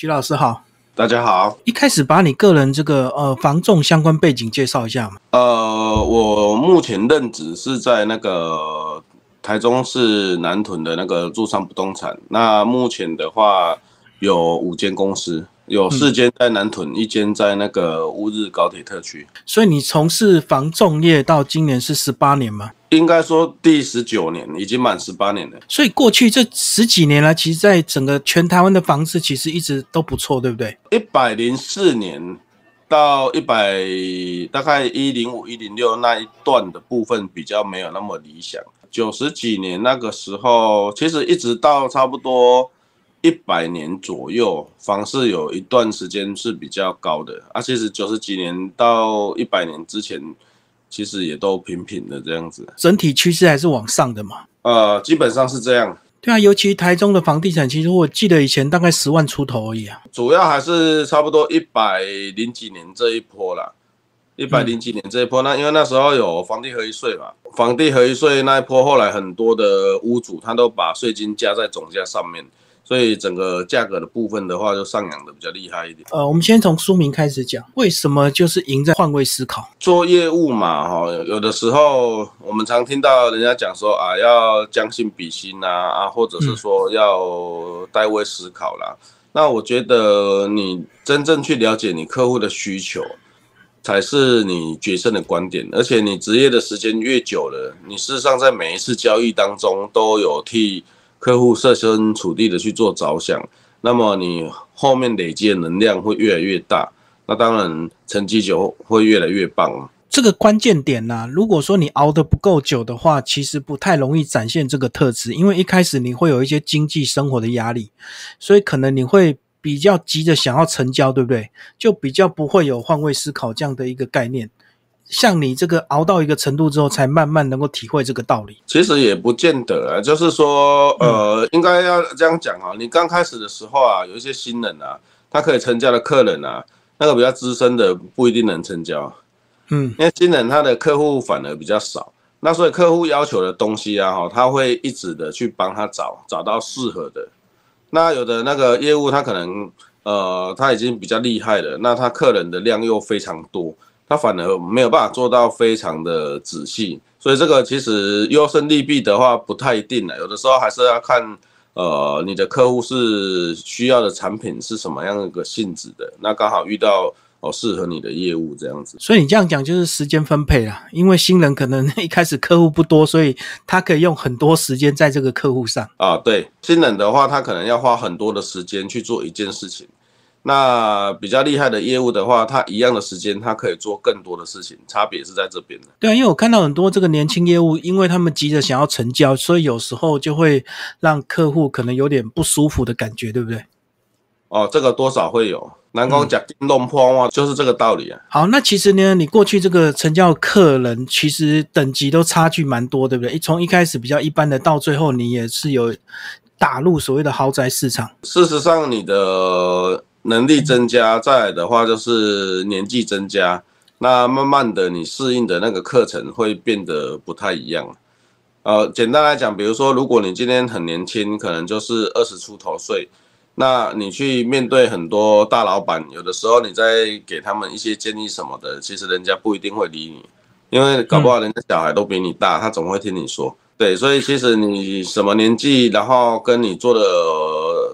徐老师好，大家好。一开始把你个人这个呃防重相关背景介绍一下嘛。呃，我目前任职是在那个台中市南屯的那个住商不动产。那目前的话有五间公司。有四间在南屯，一间在那个乌日高铁特区。所以你从事房仲业到今年是十八年吗？应该说第十九年，已经满十八年了。所以过去这十几年来，其实在整个全台湾的房市其实一直都不错，对不对？一百零四年到一百大概一零五一零六那一段的部分比较没有那么理想。九十几年那个时候，其实一直到差不多。一百年左右，房市有一段时间是比较高的啊。其实九十几年到一百年之前，其实也都平平的这样子。整体趋势还是往上的嘛？呃，基本上是这样。对啊，尤其台中的房地产，其实我记得以前大概十万出头而已啊。主要还是差不多一百零几年这一波啦，一百零几年这一波。那因为那时候有房地合一税嘛，房地合一税那一波，后来很多的屋主他都把税金加在总价上面。所以整个价格的部分的话，就上扬的比较厉害一点。呃，我们先从书名开始讲，为什么就是赢在换位思考？做业务嘛，哈，有的时候我们常听到人家讲说啊，要将心比心呐，啊，或者是说要代位思考啦。那我觉得你真正去了解你客户的需求，才是你决胜的观点。而且你职业的时间越久了，你事实上在每一次交易当中都有替。客户设身处地的去做着想，那么你后面累积的能量会越来越大，那当然成绩就会越来越棒。这个关键点呢，如果说你熬得不够久的话，其实不太容易展现这个特质，因为一开始你会有一些经济生活的压力，所以可能你会比较急着想要成交，对不对？就比较不会有换位思考这样的一个概念。像你这个熬到一个程度之后，才慢慢能够体会这个道理。其实也不见得啊，就是说，呃，应该要这样讲啊。你刚开始的时候啊，有一些新人啊，他可以成交的客人啊，那个比较资深的不一定能成交。嗯，因为新人他的客户反而比较少，那所以客户要求的东西啊，哈，他会一直的去帮他找，找到适合的。那有的那个业务他可能，呃，他已经比较厉害了，那他客人的量又非常多。他反而没有办法做到非常的仔细，所以这个其实优胜利弊的话不太一定的，有的时候还是要看，呃，你的客户是需要的产品是什么样一个性质的，那刚好遇到哦适合你的业务这样子。所以你这样讲就是时间分配啦，因为新人可能一开始客户不多，所以他可以用很多时间在这个客户上啊。对，新人的话，他可能要花很多的时间去做一件事情。那比较厉害的业务的话，他一样的时间，他可以做更多的事情，差别是在这边的。对啊，因为我看到很多这个年轻业务，因为他们急着想要成交，所以有时候就会让客户可能有点不舒服的感觉，对不对？哦，这个多少会有，南宫讲弄破啊，就是这个道理啊。好，那其实呢，你过去这个成交客人，其实等级都差距蛮多，对不对？从一开始比较一般的，到最后你也是有打入所谓的豪宅市场。事实上，你的。能力增加，再来的话就是年纪增加，那慢慢的你适应的那个课程会变得不太一样。呃，简单来讲，比如说，如果你今天很年轻，可能就是二十出头岁，那你去面对很多大老板，有的时候你在给他们一些建议什么的，其实人家不一定会理你，因为搞不好人家小孩都比你大，他总会听你说。对，所以其实你什么年纪，然后跟你做的。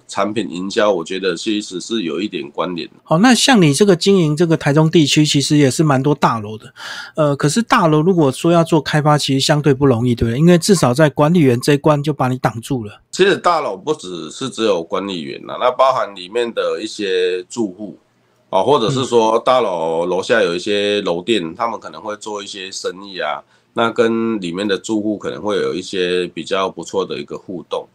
产品营销，我觉得其实是有一点关联。好，那像你这个经营这个台中地区，其实也是蛮多大楼的。呃，可是大楼如果说要做开发，其实相对不容易，对不对？因为至少在管理员这一关就把你挡住了。其实大楼不只是只有管理员呐，那包含里面的一些住户啊，或者是说大楼楼下有一些楼店，他们可能会做一些生意啊，那跟里面的住户可能会有一些比较不错的一个互动。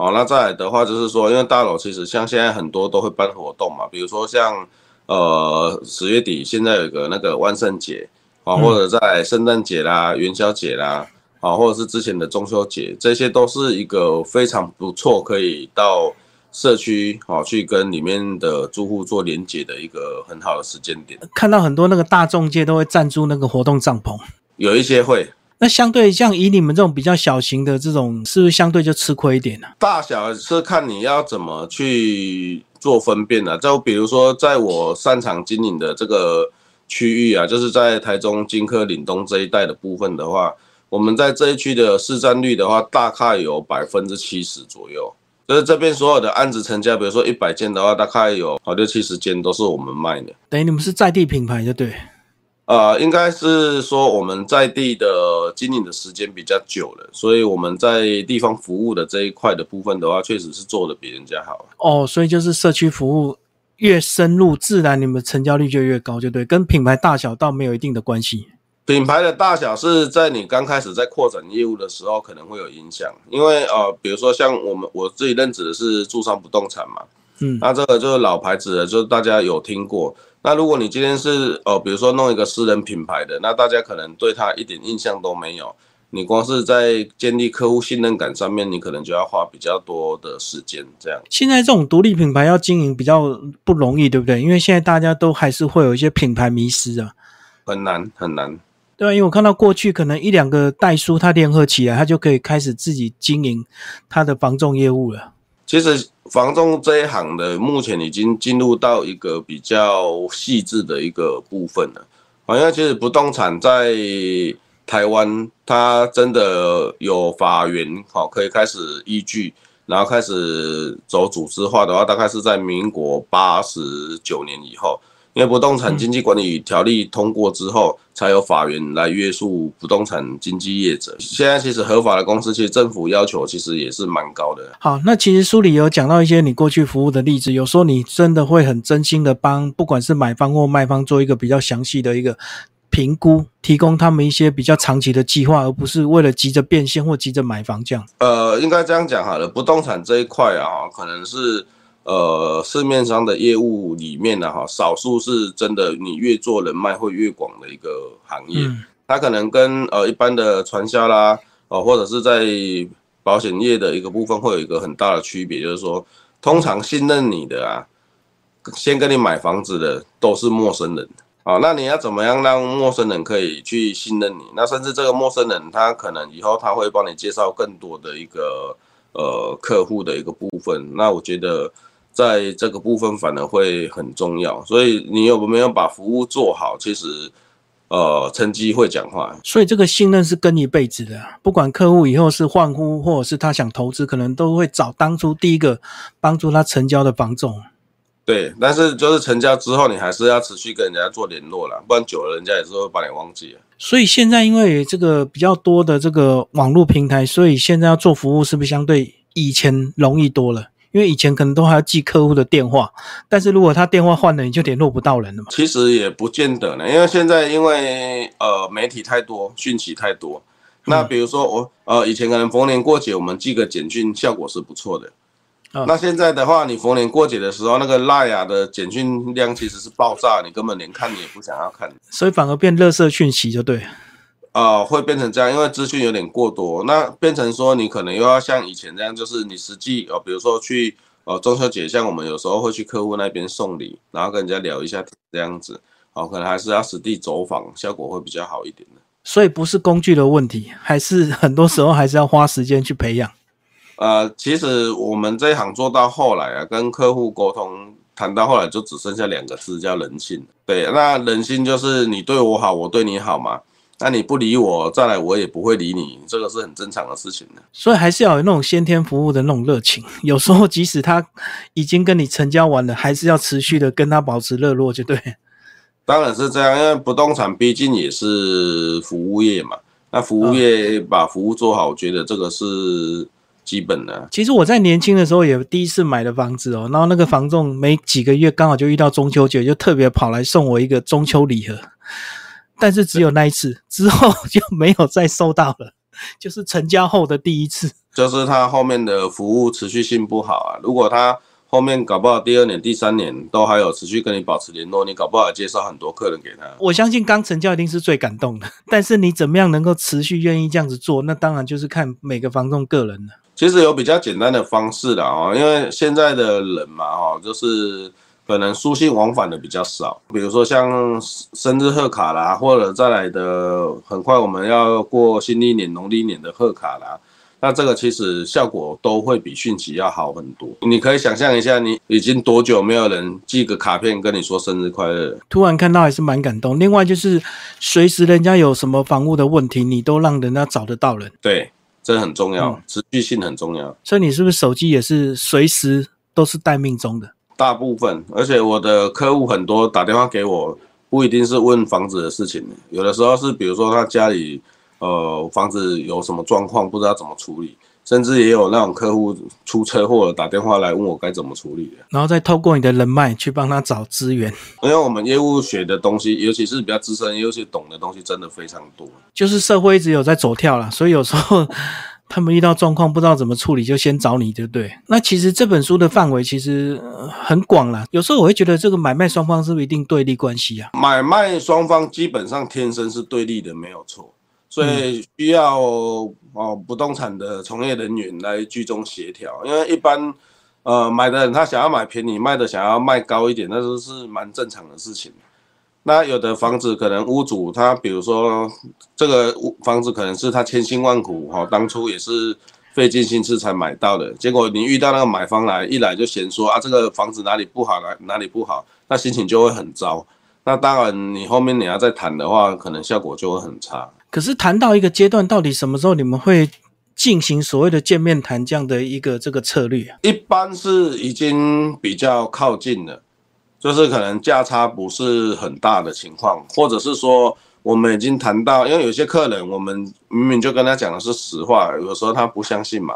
好，那再来的话就是说，因为大楼其实像现在很多都会办活动嘛，比如说像呃十月底现在有个那个万圣节啊，或者在圣诞节啦、元宵节啦，啊，或者是之前的中秋节，这些都是一个非常不错可以到社区啊去跟里面的住户做连接的一个很好的时间点。看到很多那个大众界都会赞助那个活动帐篷，有一些会。那相对像以你们这种比较小型的这种，是不是相对就吃亏一点呢、大小是看你要怎么去做分辨啊、就比如说，在我擅长经营的这个区域啊，就是在台中金科岭东这一带的部分的话，我们在这一区的市占率的话，大概有百分之七十左右。就是这边所有的案子成交，比如说一百件的话，大概有好六七十件都是我们卖的。等于你们是在地品牌，就对。呃，应该是说我们在地的经营的时间比较久了，所以我们在地方服务的这一块的部分的话，确实是做的比人家好。哦，所以就是社区服务越深入，自然你们成交率就越高，就对，跟品牌大小倒没有一定的关系。品牌的大小是在你刚开始在扩展业务的时候可能会有影响，因为呃，比如说像我们我自己任职的是住商不动产嘛，嗯，那这个就是老牌子的，就是大家有听过。那如果你今天是呃，比如说弄一个私人品牌的，那大家可能对他一点印象都没有。你光是在建立客户信任感上面，你可能就要花比较多的时间。这样，现在这种独立品牌要经营比较不容易，对不对？因为现在大家都还是会有一些品牌迷失啊，很难很难。对啊，因为我看到过去可能一两个代书，他联合起来，他就可以开始自己经营他的防重业务了。其实房仲这一行的目前已经进入到一个比较细致的一个部分了。好像其实不动产在台湾，它真的有法源，好可以开始依据，然后开始走组织化的话，大概是在民国八十九年以后。因为不动产经济管理条例通过之后，才有法源来约束不动产经纪业者。现在其实合法的公司，其实政府要求其实也是蛮高的。好，那其实书里有讲到一些你过去服务的例子，有时候你真的会很真心的帮，不管是买方或卖方做一个比较详细的一个评估，提供他们一些比较长期的计划，而不是为了急着变现或急着买房这样。呃，应该这样讲好了，不动产这一块啊，可能是。呃，市面上的业务里面呢，哈，少数是真的，你越做人脉会越广的一个行业。嗯它可能跟呃一般的传销啦，哦、或者是在保险业的一个部分会有一个很大的区别，就是说，通常信任你的啊，先跟你买房子的都是陌生人。啊、那你要怎么样让陌生人可以去信任你？那甚至这个陌生人他可能以后他会帮你介绍更多的一个呃客户的一个部分。那我觉得。在这个部分反而会很重要，所以你有没有把服务做好，其实呃成绩会讲话。所以这个信任是跟一辈子的啊，不管客户以后是换户或者是他想投资，可能都会找当初第一个帮助他成交的房总。对，但是就是成交之后，你还是要持续跟人家做联络啦，不然久了人家也是会把你忘记了。所以现在因为这个比较多的这个网络平台，所以现在要做服务是不是相对以前容易多了？因为以前可能都还要记客户的电话，但是如果他电话换了，你就联络不到人了嘛。其实也不见得呢，因为现在因为呃媒体太多，讯息太多。那比如说我呃以前可能逢年过节我们寄个简讯效果是不错的，嗯那现在的话，你逢年过节的时候，那个赖雅的简讯量其实是爆炸，你根本连看你也不想要看。所以反而变垃圾讯息就对。呃，会变成这样，因为资讯有点过多，那变成说你可能又要像以前这样，就是你实际呃，比如说去呃中秋节，像我们有时候会去客户那边送礼，然后跟人家聊一下这样子，哦，可能还是要实地走访，效果会比较好一点的。所以不是工具的问题，还是很多时候还是要花时间去培养。呃，其实我们这一行做到后来啊，跟客户沟通谈到后来就只剩下两个字，叫人性。对，那人性就是你对我好，我对你好嘛。那你不理我，再来我也不会理你，这个是很正常的事情的。所以还是要有那种先天服务的那种热情。有时候即使他已经跟你成交完了，还是要持续的跟他保持热络，就对。当然是这样，因为不动产毕竟也是服务业嘛。那服务业把服务做好，我觉得这个是基本的。其实我在年轻的时候也第一次买的房子哦，然后那个房仲没几个月刚好就遇到中秋节，就特别跑来送我一个中秋礼盒。但是只有那一次，之后就没有再收到了，就是成交后的第一次。就是他后面的服务持续性不好啊。如果他后面搞不好第二年、第三年都还有持续跟你保持联络，你搞不好介绍很多客人给他。我相信刚成交一定是最感动的，但是你怎么样能够持续愿意这样子做，那当然就是看每个房仲个人了。其实有比较简单的方式的哦，因为现在的人嘛，哦，就是可能书信往返的比较少，比如说像生日贺卡啦，或者再来的很快我们要过新历年、农历年的贺卡啦，那这个其实效果都会比讯息要好很多。你可以想象一下，你已经多久没有人寄个卡片跟你说生日快乐？突然看到还是蛮感动。另外就是随时人家有什么房屋的问题，你都让人家找得到人。对，这很重要，持续性很重要。所以你是不是手机也是随时都是待命中的？大部分，而且我的客户很多打电话给我，不一定是问房子的事情，有的时候是比如说他家里呃房子有什么状况，不知道怎么处理，甚至也有那种客户出车祸了打电话来问我该怎么处理的，然后再透过你的人脉去帮他找资源。因为我们业务学的东西，尤其是比较资深、尤其懂的东西，真的非常多。就是社会一直有在走跳了，所以有时候。他们遇到状况不知道怎么处理，就先找你，对不对？那其实这本书的范围其实很广了。有时候我会觉得，这个买卖双方是不是一定对立关系啊？买卖双方基本上天生是对立的，没有错。所以需要哦不动产的从业人员来居中协调。因为一般呃买的人他想要买便宜，卖的想要卖高一点，那都是蛮正常的事情。那有的房子可能屋主他，比如说这个屋房子可能是他千辛万苦哈，当初也是费尽心思才买到的，结果你遇到那个买方来，一来就嫌说啊这个房子哪里不好，哪哪里不好，那心情就会很糟。那当然你后面你要再谈的话，可能效果就会很差。可是谈到一个阶段，到底什么时候你们会进行所谓的见面谈这样的一个这个策略啊？一般是已经比较靠近了。就是可能价差不是很大的情况，或者是说我们已经谈到，因为有些客人我们明明就跟他讲的是实话，有时候他不相信嘛，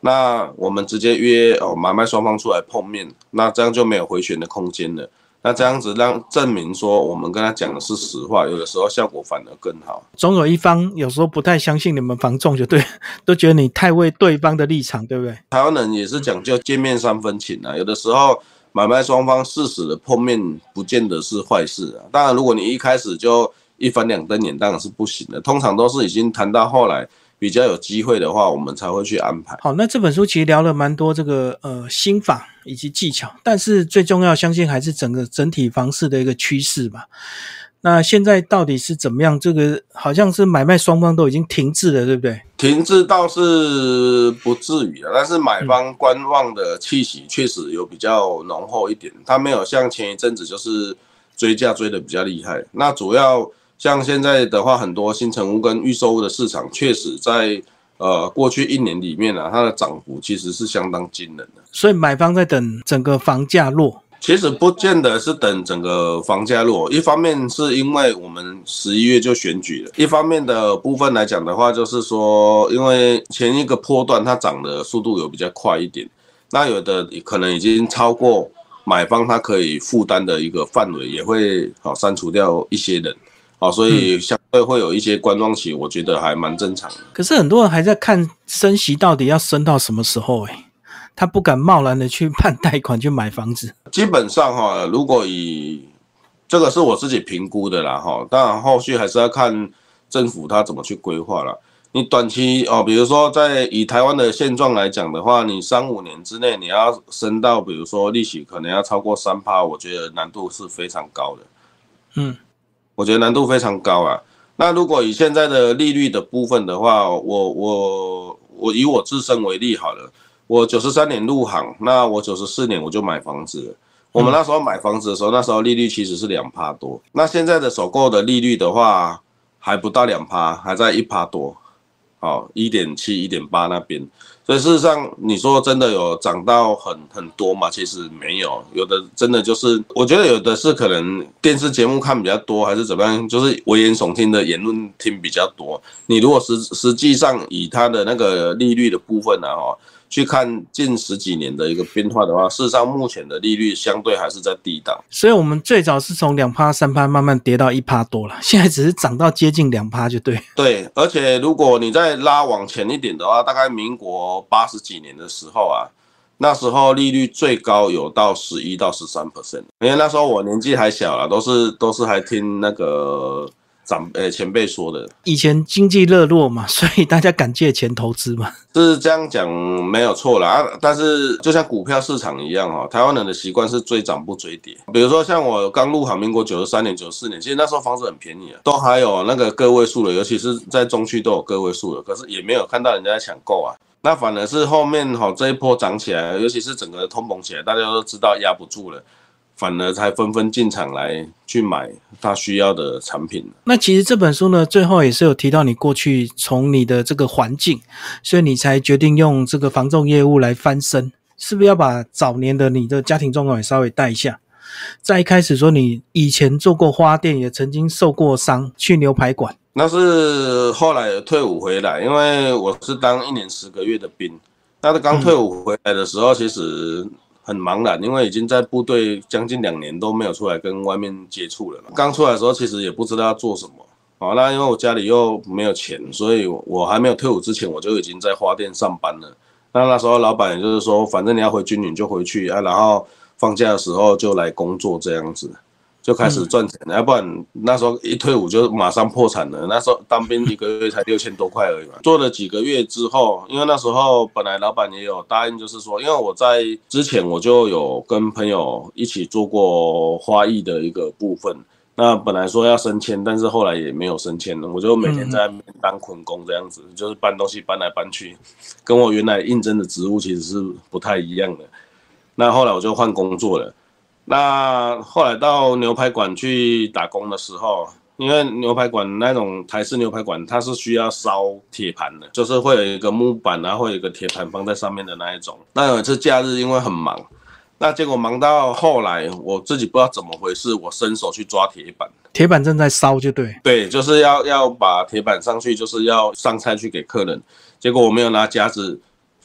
那我们直接约哦买卖双方出来碰面，那这样就没有回旋的空间了。那这样子让证明说我们跟他讲的是实话，有的时候效果反而更好。总有一方有时候不太相信你们房仲，就对，都觉得你太为对方的立场，对不对？台湾人也是讲究见面三分情啊，有的时候。买卖双方适时的碰面，不见得是坏事啊。当然，如果你一开始就一翻两瞪眼，当然是不行的。通常都是已经谈到后来比较有机会的话，我们才会去安排。好，那这本书其实聊了蛮多这个呃心法以及技巧，但是最重要，相信还是整个整体房市的一个趋势吧。那现在到底是怎么样？这个好像是买卖双方都已经停滞了，对不对？停滞倒是不至于啊，但是买方观望的气息确实有比较浓厚一点。它没有像前一阵子就是追价追的比较厉害。那主要像现在的话，很多新城屋跟预售屋的市场，确实在呃过去一年里面啊，它的涨幅其实是相当惊人的。所以买方在等整个房价落。其实不见得是等整个房价落，一方面是因为我们十一月就选举了，一方面的部分来讲的话，就是说，因为前一个波段它涨的速度有比较快一点，那有的可能已经超过买方他可以负担的一个范围，也会好删除掉一些人，好，所以相对会有一些观望期，我觉得还蛮正常的。可是很多人还在看升息到底要升到什么时候？哎。他不敢贸然的去办贷款去买房子。基本上哈，如果以这个是我自己评估的啦哈，当然后续还是要看政府他怎么去规划了。你短期哦，比如说在以台湾的现状来讲的话，你三五年之内你要升到，比如说利息可能要超过三趴，我觉得难度是非常高的。嗯，我觉得难度非常高啊。那如果以现在的利率的部分的话，我我我以我自身为例好了。我九十三年入行，那我九十四年我就买房子了。我们那时候买房子的时候，那时候利率其实是两趴多。那现在的首购的利率的话，还不到两趴，还在一趴多，好一点七、一点八那边。所以事实上，你说真的有涨到很很多吗？其实没有，有的真的就是，我觉得有的是可能电视节目看比较多，还是怎么样，就是危言耸听的言论听比较多。你如果实实际上以它的那个利率的部分呢，哈。去看近十几年的一个变化的话，事实上目前的利率相对还是在低档，所以我们最早是从两趴三趴慢慢跌到一趴多了，现在只是涨到接近两趴就对。对，而且如果你再拉往前一点的话，大概民国八十几年的时候啊，那时候利率最高有到十一到十三 percent，因为那时候我年纪还小了，都是都是还听那个长呃前辈说的。以前经济热络嘛，所以大家敢借钱投资嘛。是这样讲没有错啦，啊，但是就像股票市场一样哈，台湾人的习惯是追涨不追跌。比如说像我刚入行，民国九十三年、九四年，其实那时候房子很便宜啊，都还有那个个位数的，尤其是在中区都有个位数的，可是也没有看到人家在抢购啊。那反而是后面哈这一波涨起来，尤其是整个通膨起来，大家都知道压不住了。反而才纷纷进场来去买他需要的产品。那其实这本书呢，最后也是有提到你过去从你的这个环境，所以你才决定用这个防重业务来翻身，是不是要把早年的你的家庭状况也稍微带一下？在一开始说你以前做过花店，也曾经受过伤，去牛排馆。那是后来退伍回来，因为我是当一年十个月的兵。那他刚退伍回来的时候，其实。很忙的，因为已经在部队将近两年都没有出来跟外面接触了。刚出来的时候，其实也不知道要做什么。好，那因为我家里又没有钱，所以我还没有退伍之前，我就已经在花店上班了。那那时候老板也就是说，反正你要回军营就回去啊，然后放假的时候就来工作这样子。就开始赚钱，要不然那时候一退伍就马上破产了。那时候当兵一个月才六千多块而已嘛。做了几个月之后，因为那时候本来老板也有答应，就是说，因为我在之前我就有跟朋友一起做过花艺的一个部分。那本来说要升迁，但是后来也没有升迁了。我就每天在当捆工这样子，就是搬东西搬来搬去，跟我原来应征的职务其实是不太一样的。那后来我就换工作了。那后来到牛排馆去打工的时候，因为牛排馆那种台式牛排馆，它是需要烧铁盘的，就是会有一个木板，然后会有一个铁盘放在上面的那一种。那有一次假日，因为很忙，那结果忙到后来，我自己不知道怎么回事，我伸手去抓铁板，铁板正在烧，就对，对，就是要要把铁板上去，就是要上菜去给客人。结果我没有拿夹子，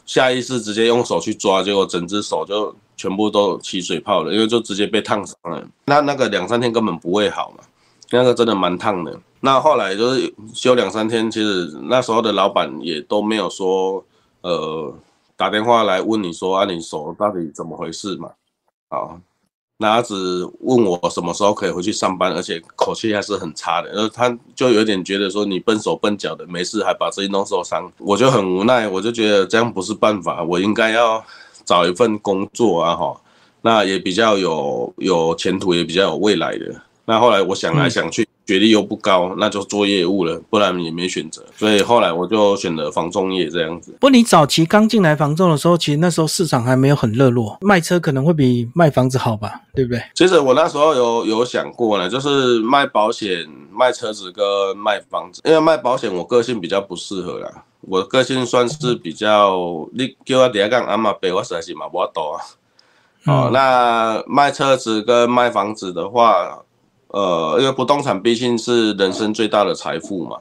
下意识直接用手去抓，结果整只手就。全部都起水泡了，因为就直接被烫伤了。那那个两三天根本不会好嘛，那个真的蛮烫的。那后来就是休两三天，其实那时候的老板也都没有说，呃，打电话来问你说啊，你手到底怎么回事嘛？啊，那只问我什么时候可以回去上班，而且口气还是很差的。然后他就有点觉得说你笨手笨脚的，没事还把自己弄受伤，我就很无奈，我就觉得这样不是办法，我应该要。找一份工作啊，哈，那也比较有有前途，也比较有未来的。那后来我想来想去，学历又不高，那就做业务了，不然也没选择。所以后来我就选择房仲业这样子。不过你早期刚进来房仲的时候，其实那时候市场还没有很热络，卖车可能会比卖房子好吧，对不对？其实我那时候有有想过呢，就是卖保险、卖车子跟卖房子，因为卖保险我个性比较不适合啦。我个性算是比较，你叫我底下讲阿妈背，我实在是嘛不多啊。哦，那卖车子跟卖房子的话，呃，因为不动产毕竟是人生最大的财富嘛，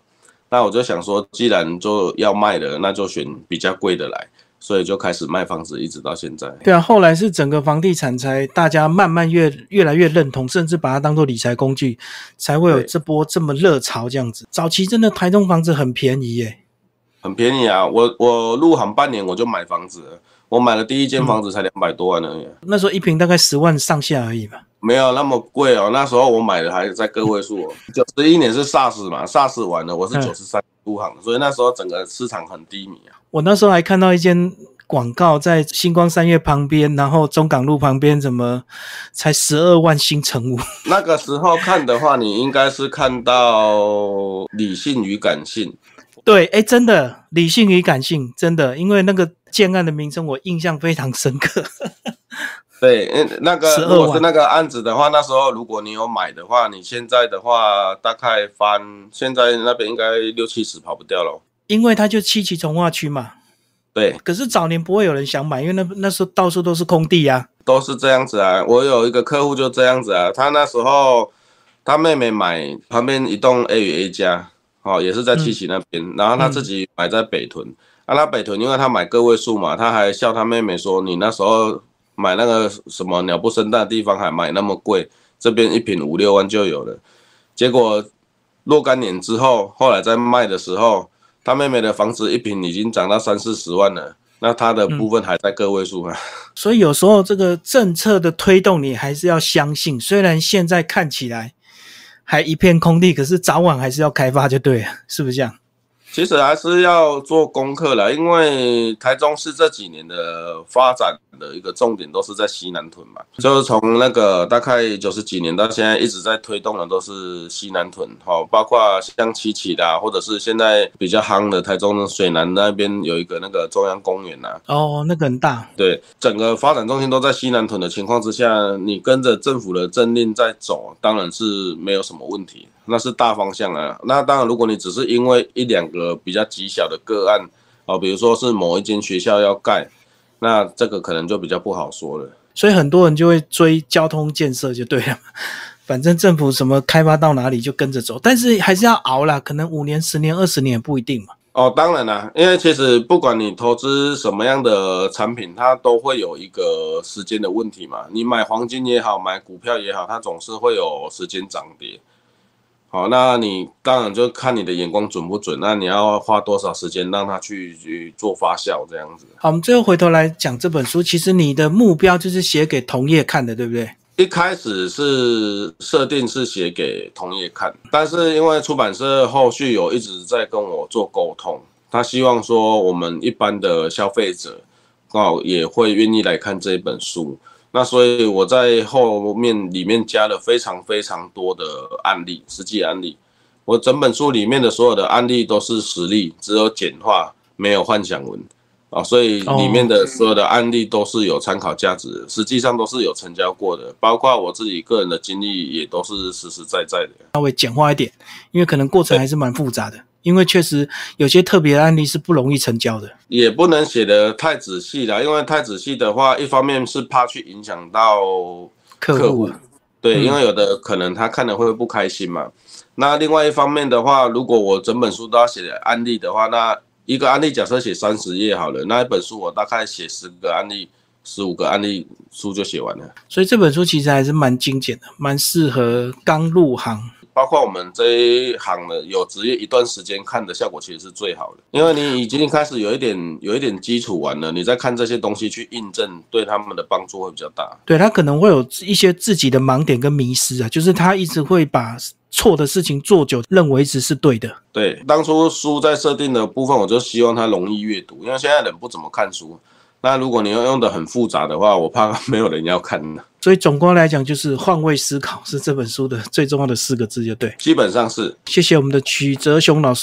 那我就想说，既然就要卖的，那就选比较贵的来，所以就开始卖房子，一直到现在。对啊，后来是整个房地产才大家慢慢越越来越认同，甚至把它当做理财工具，才会有这波这么热潮这样子。早期真的台中房子很便宜耶。很便宜啊！我我入行半年我就买房子，我买了第一间房子才两百多万而已。那时候一平大概十万上下而已嘛，没有那么贵哦。那时候我买的还在个位数。九十一年是 SARS 嘛，SARS 完了，我是九十三入行的，所以那时候整个市场很低迷啊。我那时候还看到一间广告在星光三月旁边，然后中港路旁边，怎么才十二万新成屋？那个时候看的话，你应该是看到理性与感性。对，哎，真的，理性与感性，真的，因为那个建案的名称我印象非常深刻。对，嗯那个如果是那个案子的话，那时候如果你有买的话，你现在的话大概翻，现在那边应该六七十跑不掉了。因为它就七期从化区嘛。对。可是早年不会有人想买，因为那那时候到处都是空地呀。都是这样子啊，我有一个客户就这样子啊，他那时候他妹妹买旁边一栋 A 与 A 家。哦，也是在七期那边，然后他自己买在北屯。啊，他北屯，因为他买个位数嘛，他还笑他妹妹说：“你那时候买那个什么鸟不生蛋的地方还买那么贵，这边一平五六万就有了。”结果若干年之后，后来在卖的时候，他妹妹的房子一平已经涨到三四十万了，那他的部分还在个位数啊。所以有时候这个政策的推动，你还是要相信，虽然现在看起来。还一片空地，可是早晚还是要开发，就对了，是不是这样？其实还是要做功课了，因为台中市这几年的发展的一个重点都是在西南屯嘛，就是从那个大概九十几年到现在一直在推动的都是西南屯，好，包括像七起的，或者是现在比较夯的台中的水南那边有一个那个中央公园呐。哦，那个很大。对，整个发展中心都在西南屯的情况之下，你跟着政府的政令在走，当然是没有什么问题。那是大方向啊。那当然，如果你只是因为一两个比较极小的个案哦，比如说是某一间学校要盖，那这个可能就比较不好说了。所以很多人就会追交通建设就对了，反正政府什么开发到哪里就跟着走，但是还是要熬啦，可能五年、十年、二十年不一定嘛。哦，当然啦，因为其实不管你投资什么样的产品，它都会有一个时间的问题嘛。你买黄金也好，买股票也好，它总是会有时间涨跌。好，那你当然就看你的眼光准不准，那你要花多少时间让他去去做发酵这样子。好，我们最后回头来讲这本书，其实你的目标就是写给同业看的，对不对？一开始是设定是写给同业看，但是因为出版社后续有一直在跟我做沟通，他希望说我们一般的消费者刚好也会愿意来看这一本书。那所以我在后面里面加了非常非常多的案例，实际案例。我整本书里面的所有的案例都是实例，只有简化，没有幻想文啊。所以里面的所有的案例都是有参考价值，实际上都是有成交过的，包括我自己个人的经历也都是实实在在的。稍微简化一点，因为可能过程还是蛮复杂的。因为确实有些特别的案例是不容易成交的，也不能写的太仔细了，因为太仔细的话，一方面是怕去影响到客户，对，因为有的可能他看了会不开心嘛。那另外一方面的话，如果我整本书都要写案例的话，那一个案例假设写三十页好了，那一本书我大概写十个案例、十五个案例书就写完了。所以这本书其实还是蛮精简的，蛮适合刚入行。包括我们这一行的有职业一段时间看的效果其实是最好的，因为你已经开始有一点有一点基础完了，你再看这些东西去印证，对他们的帮助会比较大。对他可能会有一些自己的盲点跟迷失啊，就是他一直会把错的事情做久，认为一直是对的。对，当初书在设定的部分，我就希望它容易阅读，因为现在人不怎么看书。那如果你要用的很复杂的话，我怕没有人要看呢。所以总观来讲，就是换位思考是这本书的最重要的四个字，就对。基本上是。谢谢我们的曲泽雄老师。